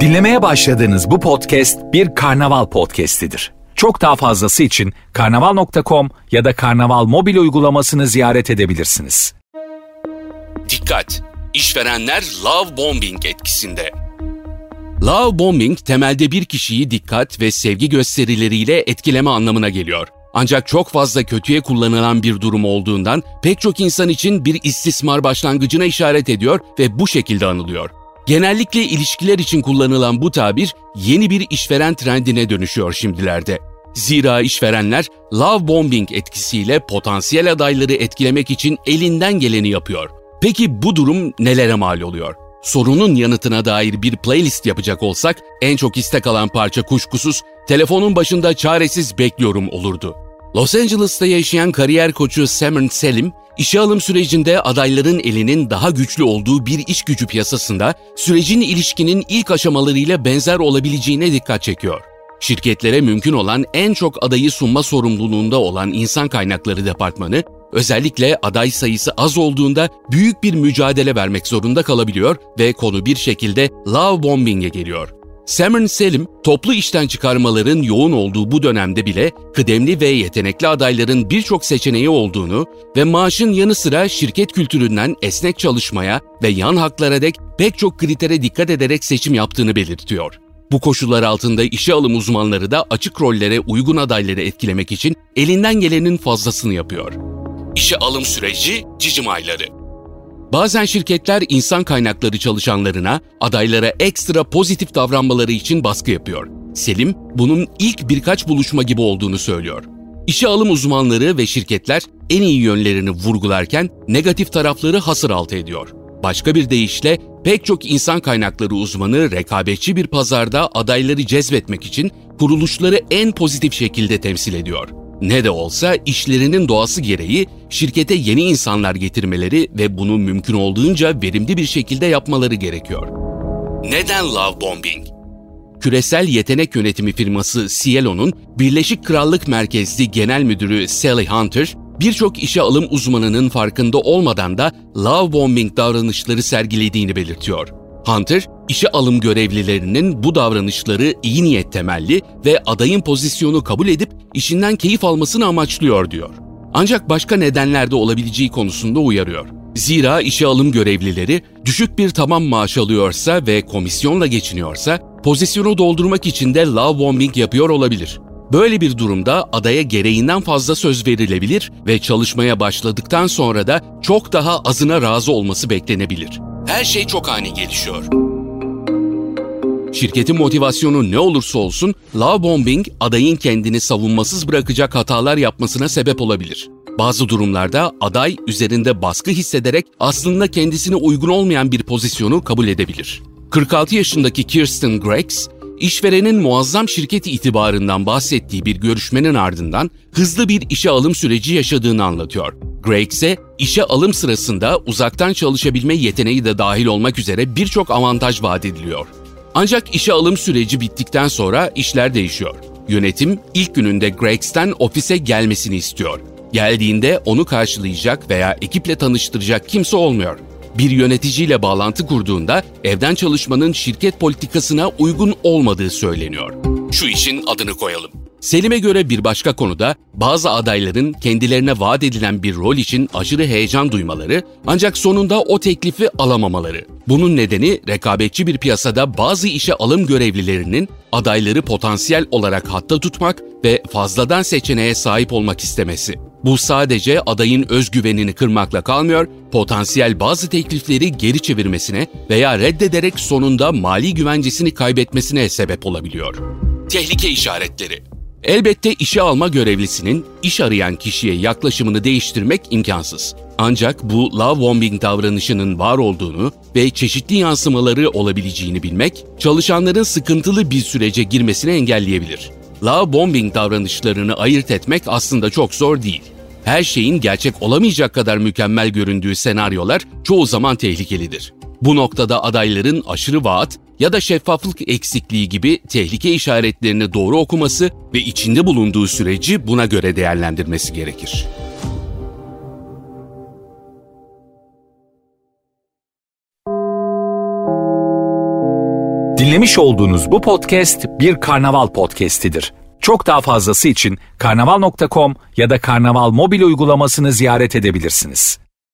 Dinlemeye başladığınız bu podcast bir karnaval podcastidir. Çok daha fazlası için karnaval.com ya da karnaval mobil uygulamasını ziyaret edebilirsiniz. Dikkat! İşverenler love bombing etkisinde. Love bombing temelde bir kişiyi dikkat ve sevgi gösterileriyle etkileme anlamına geliyor. Ancak çok fazla kötüye kullanılan bir durum olduğundan pek çok insan için bir istismar başlangıcına işaret ediyor ve bu şekilde anılıyor. Genellikle ilişkiler için kullanılan bu tabir yeni bir işveren trendine dönüşüyor şimdilerde. Zira işverenler love bombing etkisiyle potansiyel adayları etkilemek için elinden geleni yapıyor. Peki bu durum nelere mal oluyor? Sorunun yanıtına dair bir playlist yapacak olsak en çok istek alan parça kuşkusuz telefonun başında çaresiz bekliyorum olurdu. Los Angeles'ta yaşayan kariyer koçu Simon Selim, işe alım sürecinde adayların elinin daha güçlü olduğu bir iş gücü piyasasında sürecin ilişkinin ilk aşamalarıyla benzer olabileceğine dikkat çekiyor. Şirketlere mümkün olan en çok adayı sunma sorumluluğunda olan insan kaynakları departmanı, özellikle aday sayısı az olduğunda büyük bir mücadele vermek zorunda kalabiliyor ve konu bir şekilde love bombing'e geliyor. Cameron Selim, toplu işten çıkarmaların yoğun olduğu bu dönemde bile kıdemli ve yetenekli adayların birçok seçeneği olduğunu ve maaşın yanı sıra şirket kültüründen esnek çalışmaya ve yan haklara dek pek çok kritere dikkat ederek seçim yaptığını belirtiyor. Bu koşullar altında işe alım uzmanları da açık rollere uygun adayları etkilemek için elinden gelenin fazlasını yapıyor. İşe alım süreci cicim ayları. Bazen şirketler insan kaynakları çalışanlarına, adaylara ekstra pozitif davranmaları için baskı yapıyor. Selim, bunun ilk birkaç buluşma gibi olduğunu söylüyor. İşe alım uzmanları ve şirketler en iyi yönlerini vurgularken negatif tarafları hasır altı ediyor. Başka bir deyişle pek çok insan kaynakları uzmanı rekabetçi bir pazarda adayları cezbetmek için kuruluşları en pozitif şekilde temsil ediyor. Ne de olsa işlerinin doğası gereği şirkete yeni insanlar getirmeleri ve bunu mümkün olduğunca verimli bir şekilde yapmaları gerekiyor. Neden love bombing? Küresel yetenek yönetimi firması Cielo'nun Birleşik Krallık merkezli genel müdürü Sally Hunter, birçok işe alım uzmanının farkında olmadan da love bombing davranışları sergilediğini belirtiyor. Hunter, işe alım görevlilerinin bu davranışları iyi niyet temelli ve adayın pozisyonu kabul edip işinden keyif almasını amaçlıyor diyor. Ancak başka nedenler de olabileceği konusunda uyarıyor. Zira işe alım görevlileri düşük bir tamam maaş alıyorsa ve komisyonla geçiniyorsa pozisyonu doldurmak için de love bombing yapıyor olabilir. Böyle bir durumda adaya gereğinden fazla söz verilebilir ve çalışmaya başladıktan sonra da çok daha azına razı olması beklenebilir. Her şey çok ani gelişiyor. Şirketin motivasyonu ne olursa olsun, love bombing adayın kendini savunmasız bırakacak hatalar yapmasına sebep olabilir. Bazı durumlarda aday üzerinde baskı hissederek aslında kendisine uygun olmayan bir pozisyonu kabul edebilir. 46 yaşındaki Kirsten Gregs, işverenin muazzam şirket itibarından bahsettiği bir görüşmenin ardından hızlı bir işe alım süreci yaşadığını anlatıyor. Gregs'e işe alım sırasında uzaktan çalışabilme yeteneği de dahil olmak üzere birçok avantaj vaat ediliyor. Ancak işe alım süreci bittikten sonra işler değişiyor. Yönetim ilk gününde Gregs'ten ofise gelmesini istiyor. Geldiğinde onu karşılayacak veya ekiple tanıştıracak kimse olmuyor. Bir yöneticiyle bağlantı kurduğunda evden çalışmanın şirket politikasına uygun olmadığı söyleniyor. Şu işin adını koyalım. Selim'e göre bir başka konuda bazı adayların kendilerine vaat edilen bir rol için aşırı heyecan duymaları ancak sonunda o teklifi alamamaları. Bunun nedeni rekabetçi bir piyasada bazı işe alım görevlilerinin adayları potansiyel olarak hatta tutmak ve fazladan seçeneğe sahip olmak istemesi. Bu sadece adayın özgüvenini kırmakla kalmıyor, potansiyel bazı teklifleri geri çevirmesine veya reddederek sonunda mali güvencesini kaybetmesine sebep olabiliyor. Tehlike işaretleri Elbette işe alma görevlisinin iş arayan kişiye yaklaşımını değiştirmek imkansız. Ancak bu love bombing davranışının var olduğunu ve çeşitli yansımaları olabileceğini bilmek, çalışanların sıkıntılı bir sürece girmesini engelleyebilir. Love bombing davranışlarını ayırt etmek aslında çok zor değil. Her şeyin gerçek olamayacak kadar mükemmel göründüğü senaryolar çoğu zaman tehlikelidir. Bu noktada adayların aşırı vaat ya da şeffaflık eksikliği gibi tehlike işaretlerini doğru okuması ve içinde bulunduğu süreci buna göre değerlendirmesi gerekir. Dinlemiş olduğunuz bu podcast bir karnaval podcastidir. Çok daha fazlası için karnaval.com ya da karnaval mobil uygulamasını ziyaret edebilirsiniz.